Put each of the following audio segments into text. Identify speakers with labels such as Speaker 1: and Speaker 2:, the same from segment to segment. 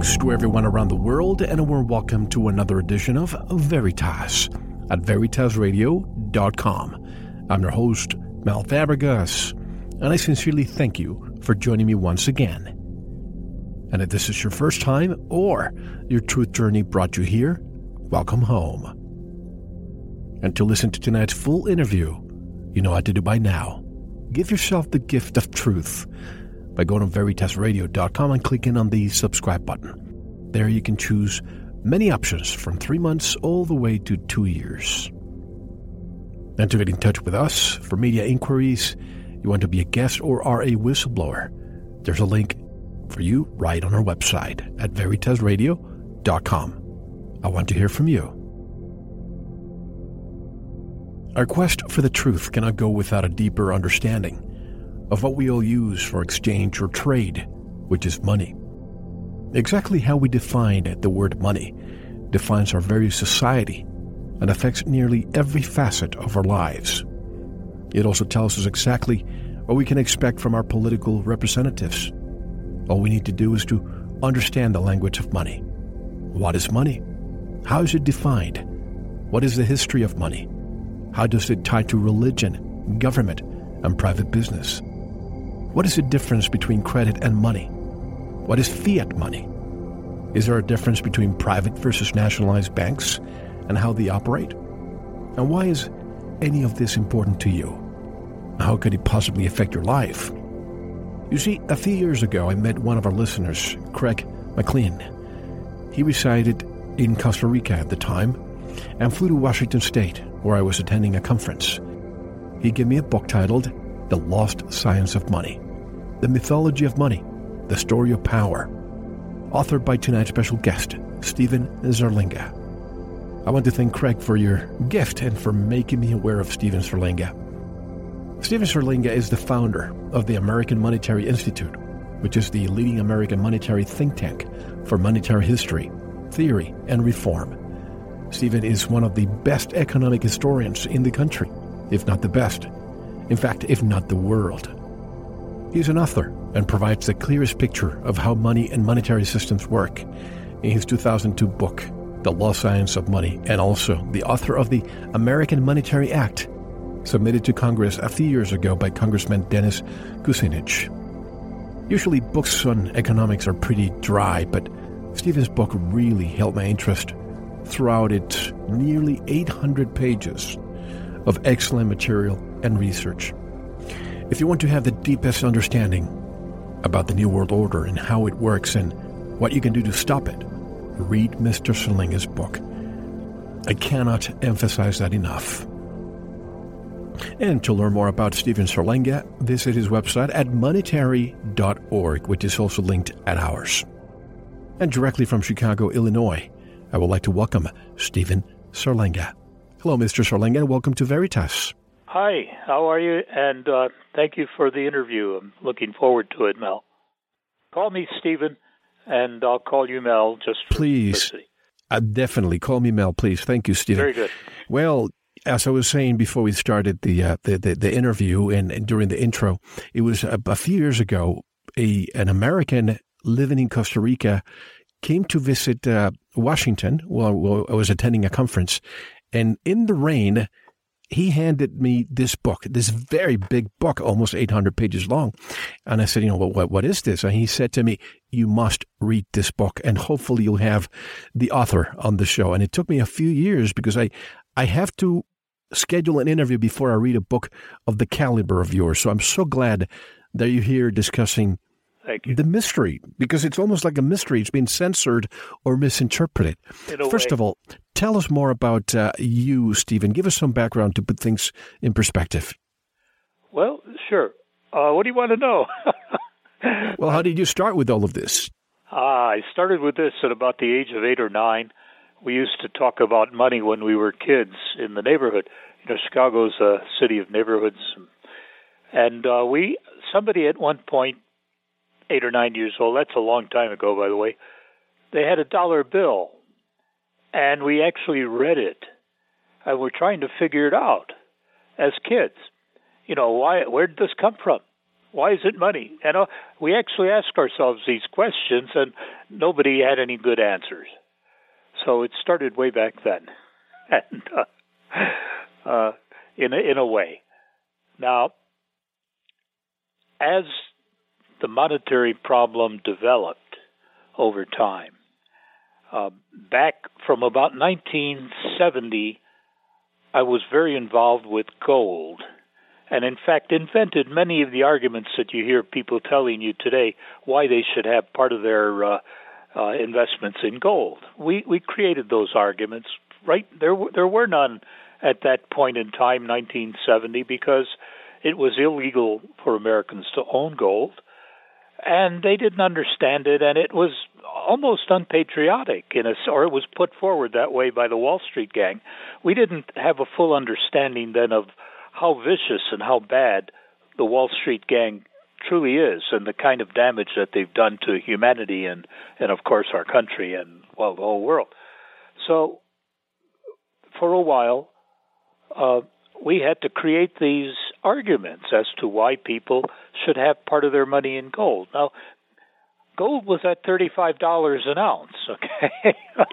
Speaker 1: Greetings to everyone around the world, and a warm welcome to another edition of Veritas at veritasradio.com. I'm your host, Mel Fabregas, and I sincerely thank you for joining me once again. And if this is your first time or your truth journey brought you here, welcome home. And to listen to tonight's full interview, you know what to do by now. Give yourself the gift of truth by going to veritasradio.com and clicking on the subscribe button. There you can choose many options from three months all the way to two years. And to get in touch with us for media inquiries, you want to be a guest or are a whistleblower, there's a link for you right on our website at veritasradio.com. I want to hear from you. Our quest for the truth cannot go without a deeper understanding of what we all use for exchange or trade, which is money. Exactly how we define the word money defines our very society and affects nearly every facet of our lives. It also tells us exactly what we can expect from our political representatives. All we need to do is to understand the language of money. What is money? How is it defined? What is the history of money? How does it tie to religion, government, and private business? What is the difference between credit and money? What is fiat money? Is there a difference between private versus nationalized banks and how they operate? And why is any of this important to you? How could it possibly affect your life? You see, a few years ago, I met one of our listeners, Craig McLean. He resided in Costa Rica at the time and flew to Washington State, where I was attending a conference. He gave me a book titled The Lost Science of Money The Mythology of Money, The Story of Power, authored by tonight's special guest, Stephen Zarlenga. I want to thank Craig for your gift and for making me aware of Stephen Zarlenga. Stephen Zarlenga is the founder of the American Monetary Institute, which is the leading American monetary think tank for monetary history, theory, and reform. Stephen is one of the best economic historians in the country, if not the best. In fact, if not the world. He's an author and provides the clearest picture of how money and monetary systems work in his 2002 book, The Lost Science of Money, and also the author of the American Monetary Act, submitted to Congress a few years ago by Congressman Dennis Kucinich. Usually, books on economics are pretty dry, but Stephen's book really held my interest throughout its nearly 800 pages of excellent material and research. If you want to have the deepest understanding about the New World Order and how it works and what you can do to stop it, read Mr. Zarlenga's book. I cannot emphasize that enough. And to learn more about Stephen Zarlenga, visit his website at monetary.org, which is also linked at ours. And directly from Chicago, Illinois, I would like to welcome Stephen Zarlenga. Hello, Mr. Zarlenga, and welcome to Veritas.
Speaker 2: Hi, how are you? And uh, thank you for the interview. I'm looking forward to it, Mel. Call me Stephen, and I'll call you Mel just for
Speaker 1: Please. Uh, definitely. Call me Mel, please. Thank you, Stephen.
Speaker 2: Very good.
Speaker 1: Well, as I was saying before we started the uh, the, the, the, interview and, and, during the intro, it was a, a few years ago. A an American living in Costa Rica came to visit uh, Washington while, while I was attending a conference, and in the rain, he handed me this book, this very big book, almost 800 pages long. And I said, you know, what, what is this? And he said to me, you must read this book and hopefully you'll have the author on the show. And it took me a few years because I, I have to schedule an interview before I read a book of the caliber of yours. So I'm so glad that you're here discussing the mystery because it's almost like a mystery. It's been censored or misinterpreted. First
Speaker 2: way.
Speaker 1: of all, tell us more about uh, you, Stephen. Give us some background to put things in perspective.
Speaker 2: Well, sure. Uh, what do you want to know?
Speaker 1: well, how did you start with all of this?
Speaker 2: Uh, I started with this at about the age of eight or nine. We used to talk about money when we were kids in the neighborhood. You know, Chicago's a city of neighborhoods, and uh, we somebody at one point, eight or nine years old. That's a long time ago, by the way. They had a dollar bill, and we actually read it, and we're trying to figure it out as kids. You know, why? Where did this come from? Why is it money? And uh, we actually ask ourselves these questions, and nobody had any good answers. So it started way back then, and uh, uh, in a, in a way. Now, as the monetary problem developed over time, uh, back from about 1970, I was very involved with gold and in fact invented many of the arguments that you hear people telling you today why they should have part of their uh, uh, investments in gold. We we created those arguments. Right there, there were none at that point in time, 1970, because it was illegal for Americans to own gold, and they didn't understand it, and it was almost unpatriotic in a, or it was put forward that way by the Wall Street gang. We didn't have a full understanding then of how vicious and how bad the Wall Street gang truly is and the kind of damage that they've done to humanity and and of course our country and well the whole world so for a while uh, we had to create these arguments as to why people should have part of their money in gold now gold was at thirty-five dollars an ounce okay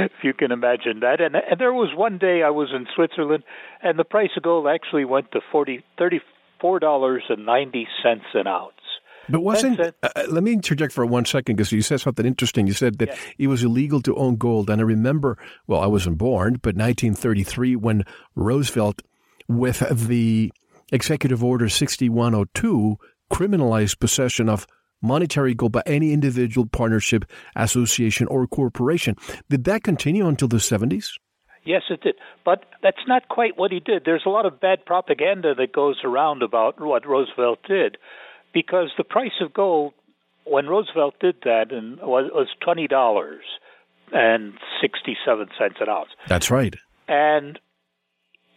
Speaker 2: if you can imagine that. And, and there was one day I was in Switzerland, and the price of gold actually went to forty thirty-four dollars and ninety cents an ounce.
Speaker 1: But wasn't uh, uh, let me interject for one second because you said something interesting. You said that yeah. it was illegal to own gold, and I remember. Well, I wasn't born, but 1933 when Roosevelt, with the Executive Order 6102, criminalized possession of monetary gold by any individual, partnership, association, or corporation. Did that continue until the 70s?
Speaker 2: Yes, it did. But that's not quite what he did. There's a lot of bad propaganda that goes around about what Roosevelt did because the price of gold, when Roosevelt did that, and was, was $20 and 67 cents an ounce.
Speaker 1: That's right.
Speaker 2: And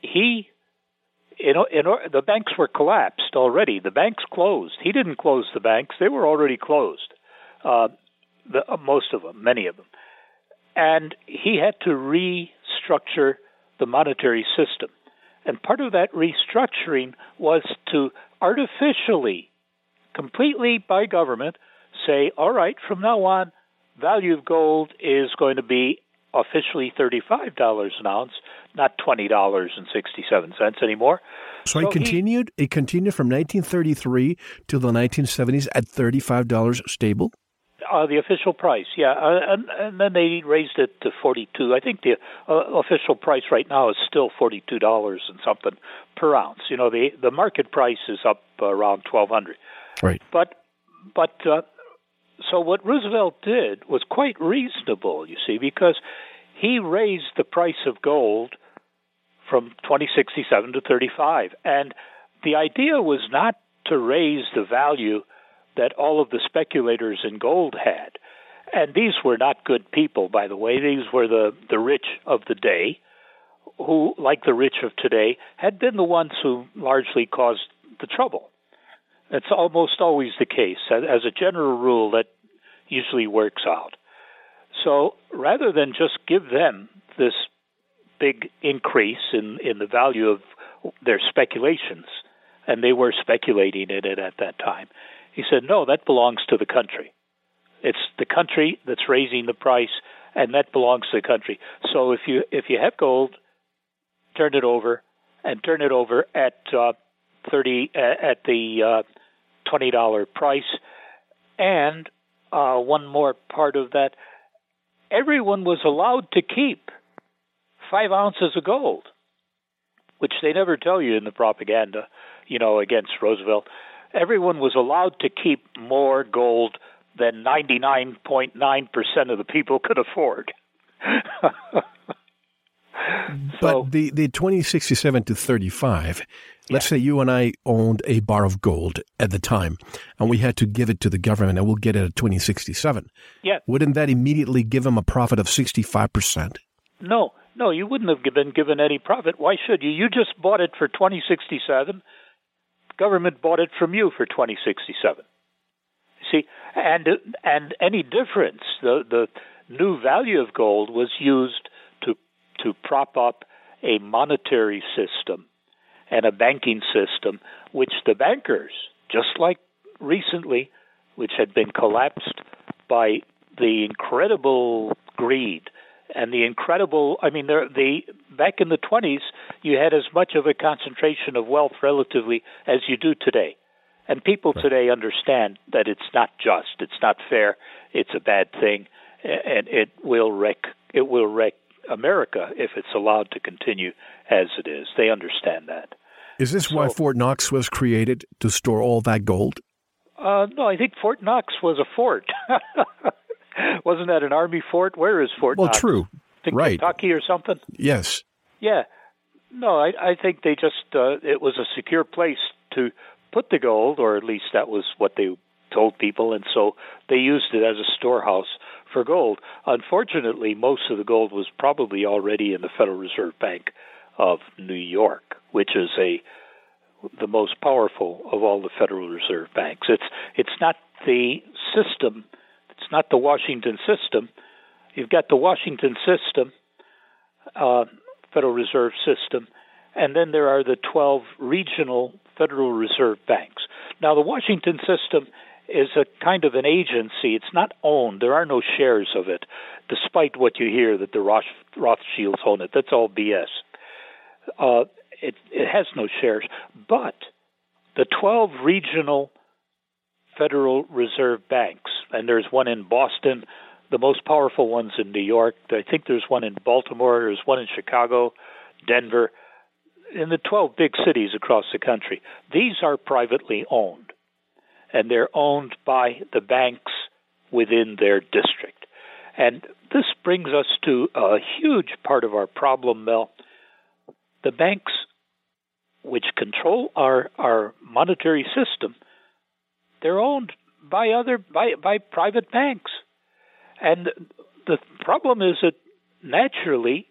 Speaker 2: he in, in, the banks were collapsed already. The banks closed. He didn't close the banks; they were already closed. Uh, the, uh, most of them, many of them, and he had to restructure the monetary system. And part of that restructuring was to artificially, completely by government, say, all right, from now on, value of gold is going to be officially $35 an ounce, not $20.67 anymore.
Speaker 1: So, so it continued he, it continued from 1933 till the 1970s at $35 stable?
Speaker 2: Uh, the official price, yeah, uh, and, and, then they raised it to forty-two. I think the uh, official price right now is still forty-two dollars and something per ounce. You know, the the market price is up around twelve hundred.
Speaker 1: Right.
Speaker 2: But but uh, so what Roosevelt did was quite reasonable, you see, because he raised the price of gold from 2067 to 35. And the idea was not to raise the value that all of the speculators in gold had. And these were not good people, by the way. These were the, the rich of the day, who, like the rich of today, had been the ones who largely caused the trouble. That's almost always the case. As a general rule, that usually works out. So rather than just give them this big increase in, in the value of their speculations, and they were speculating in it at that time, he said, no, that belongs to the country. It's the country that's raising the price, and that belongs to the country. So if you if you have gold, turn it over, and turn it over at uh, thirty uh, at the uh, twenty dollar price, and uh, one more part of that everyone was allowed to keep five ounces of gold, which they never tell you in the propaganda, you know, against Roosevelt. Everyone was allowed to keep more gold than 99.9% of the people could afford.
Speaker 1: but the, the 2067 to 35, let's say you and I owned a bar of gold at the time and we had to give it to the government and we'll get it at 2067.
Speaker 2: Yeah.
Speaker 1: Wouldn't that immediately give them a profit of 65%?
Speaker 2: No, no, you wouldn't have been given any profit. Why should you? You just bought it for 2067. Government bought it from you for 2067. See, and and any difference, the the new value of gold was used to to prop up a monetary system and a banking system, which the bankers, just like recently, which had been collapsed by the incredible greed and the incredible i mean there the back in the 20s you had as much of a concentration of wealth relatively as you do today and people today understand that it's not just it's not fair it's a bad thing and it will wreck it will wreck america if it's allowed to continue as it is they understand that
Speaker 1: is this so, why Fort Knox was created to store all that gold?
Speaker 2: Uh, no, I think Fort Knox was a fort. Wasn't that an army fort? Where is Fort
Speaker 1: well,
Speaker 2: Knox?
Speaker 1: true. right.
Speaker 2: Kentucky or something?
Speaker 1: Yes.
Speaker 2: Yeah. No, I, I think they just, uh, it was a secure place to put the gold, or at least that was what they told people, and so they used it as a storehouse for gold. Unfortunately, most of the gold was probably already in the Federal Reserve Bank of New York, which is a the most powerful of all the Federal Reserve banks. It's it's not the system, it's not the Washington system. You've got the Washington system, uh, Federal Reserve system, and then there are the 12 regional Federal Reserve banks. Now, the Washington system is a kind of an agency. It's not owned. There are no shares of it, despite what you hear that the Rothschilds own it. That's all BS. Uh, it, it has no shares, but the 12 regional Federal Reserve banks, and there's one in Boston, the most powerful ones in New York. I think there's one in Baltimore, there's one in Chicago, Denver, in the 12 big cities across the country. These are privately owned, and they're owned by the banks within their district. And this brings us to a huge part of our problem, Mel, the banks which control our, our monetary system, they're owned by other by, by private banks. And the problem is that naturally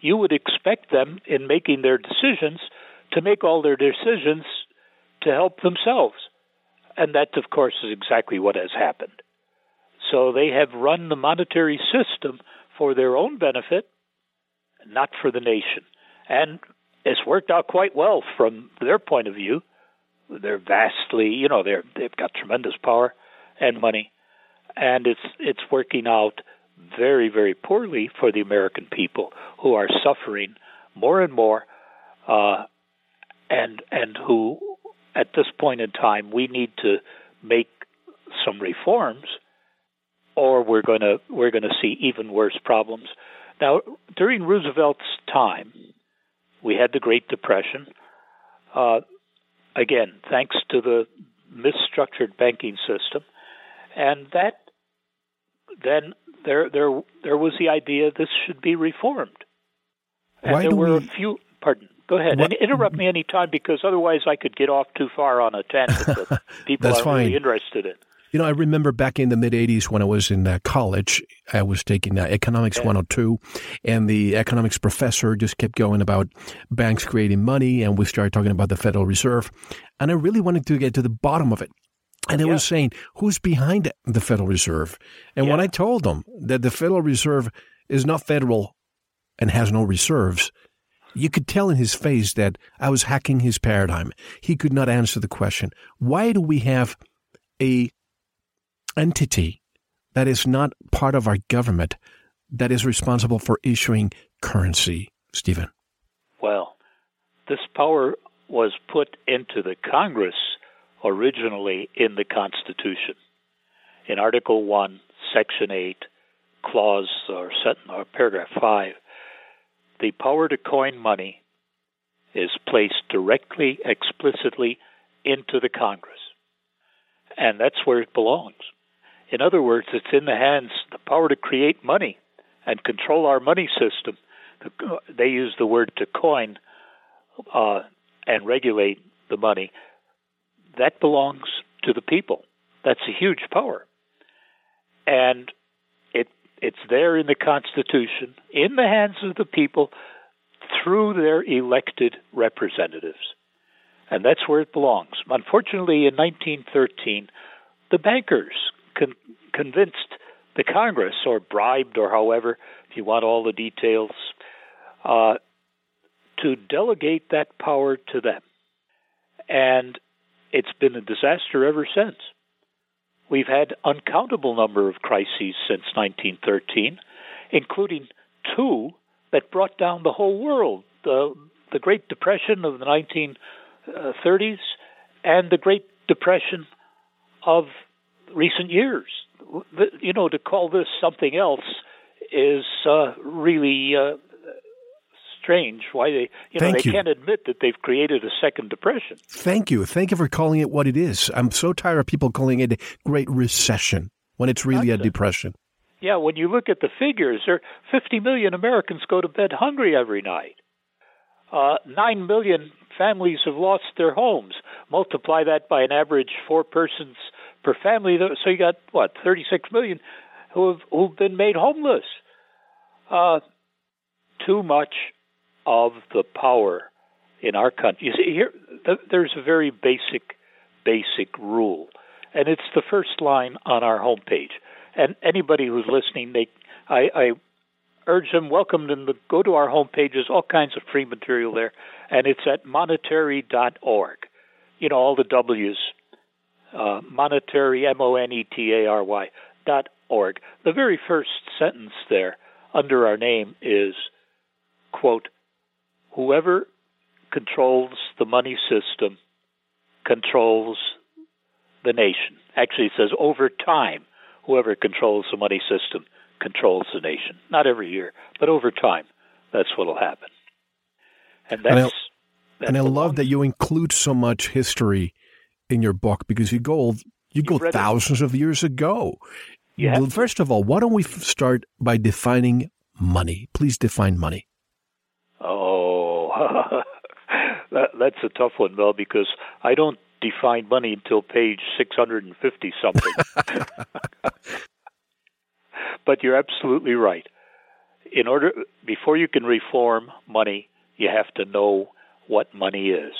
Speaker 2: you would expect them in making their decisions to make all their decisions to help themselves. And that of course is exactly what has happened. So they have run the monetary system for their own benefit, not for the nation. And it's worked out quite well from their point of view. They're vastly, you know, they're they've got tremendous power and money, and it's it's working out very very poorly for the American people who are suffering more and more, uh, and and who at this point in time we need to make some reforms, or we're to we're to see even worse problems. Now, during Roosevelt's time, we had the Great Depression. Uh, again, thanks to the misstructured banking system, and that then there there there was the idea this should be reformed. And
Speaker 1: Why
Speaker 2: there were
Speaker 1: we...
Speaker 2: a few. Pardon. Go ahead what? and interrupt me any time because otherwise I could get off too far on a tangent that people are
Speaker 1: fine.
Speaker 2: really interested in.
Speaker 1: You know, I remember back in the mid 80s when I was in uh, college, I was taking uh, Economics yeah. 102, and the economics professor just kept going about banks creating money, and we started talking about the Federal Reserve. And I really wanted to get to the bottom of it. And I yeah. was saying, who's behind the Federal Reserve? And yeah. when I told them that the Federal Reserve is not federal and has no reserves, you could tell in his face that I was hacking his paradigm. He could not answer the question why do we have a entity that is not part of our government that is responsible for issuing currency, Stephen?
Speaker 2: Well, this power was put into the Congress originally in the Constitution. In Article 1, Section 8, Clause or, sentence, or Paragraph 5, the power to coin money is placed directly, explicitly into the Congress. And that's where it belongs. In other words, it's in the hands, the power to create money and control our money system. They use the word to coin uh, and regulate the money. That belongs to the people. That's a huge power. And it it's there in the Constitution, in the hands of the people, through their elected representatives. And that's where it belongs. Unfortunately, in 1913, the bankers con- convinced the Congress, or bribed, or however, if you want all the details, uh, to delegate that power to them. And it's been a disaster ever since. We've had uncountable number of crises since 1913, including two that brought down the whole world: the the Great Depression of the 1930s and the Great Depression of recent years. You know, to call this something else is uh, really uh, strange. Why they, you know,
Speaker 1: Thank
Speaker 2: they
Speaker 1: you.
Speaker 2: can't admit that they've created a second depression.
Speaker 1: Thank you. Thank you for calling it what it is. I'm so tired of people calling it a great recession when it's really a depression.
Speaker 2: Yeah, when you look at the figures, there 50 million Americans go to bed hungry every night. Uh, Nine million families have lost their homes. Multiply that by an average four persons per family, so you got what 36 million who have who've been made homeless. Uh, too much of the power in our country. You see, here th- there's a very basic, basic rule, and it's the first line on our homepage. And anybody who's listening, they, I, I urge them, welcome them to go to our homepage. There's all kinds of free material there, and it's at monetary.org. You know, all the W's, uh, monetary, M O N E T A R Y, dot org. The very first sentence there under our name is, quote, whoever controls the money system controls the nation. Actually, it says over time, whoever controls the money system controls the nation. Not every year, but over time, that's what will happen. And that's.
Speaker 1: And I-
Speaker 2: that
Speaker 1: and I love
Speaker 2: belongs-
Speaker 1: that you include so much history in your book because you go you go
Speaker 2: read it.
Speaker 1: thousands of years ago.
Speaker 2: You
Speaker 1: Well, first of all, why don't we start by defining money? Please define money.
Speaker 2: Oh, that, that's a tough one, Mel, because I don't define money until page 650 something. but you're absolutely right. In order, before you can reform money, you have to know what money is.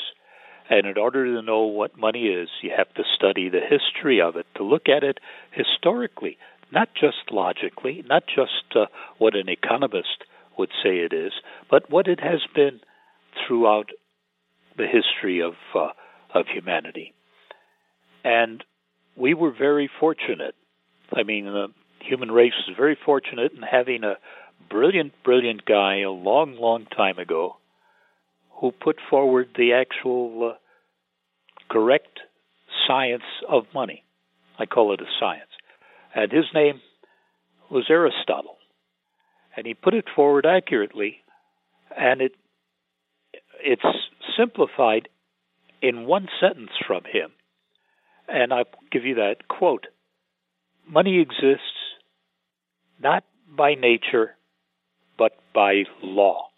Speaker 2: And in order to know what money is, you have to study the history of it, to look at it historically, not just logically, not just uh, what an economist would say it is, but what it has been throughout the history of uh, of humanity. And we were very fortunate. I mean, the human race was very fortunate in having a brilliant, brilliant guy a long, long time ago who put forward the actual uh, correct science of money. I call it a science. And his name was Aristotle. And he put it forward accurately, and it it's simplified in one sentence from him. And I'll give you that quote Money exists not by nature, but by law.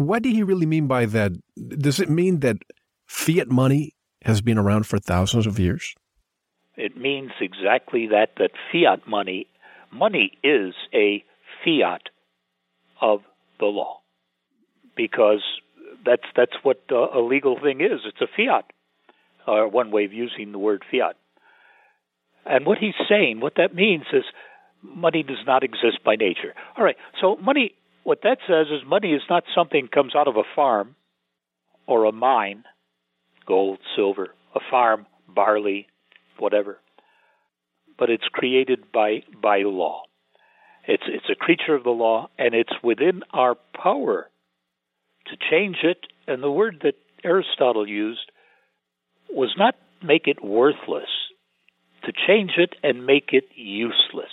Speaker 1: What did he really mean by that? Does it mean that fiat money has been around for thousands of years?
Speaker 2: It means exactly that that fiat money money is a fiat of the law because that's that's what a legal thing is it's a fiat or one way of using the word fiat and what he's saying what that means is money does not exist by nature all right so money what that says is money is not something that comes out of a farm or a mine gold silver a farm barley whatever but it's created by by law. It's it's a creature of the law and it's within our power to change it. And the word that Aristotle used was not make it worthless to change it and make it useless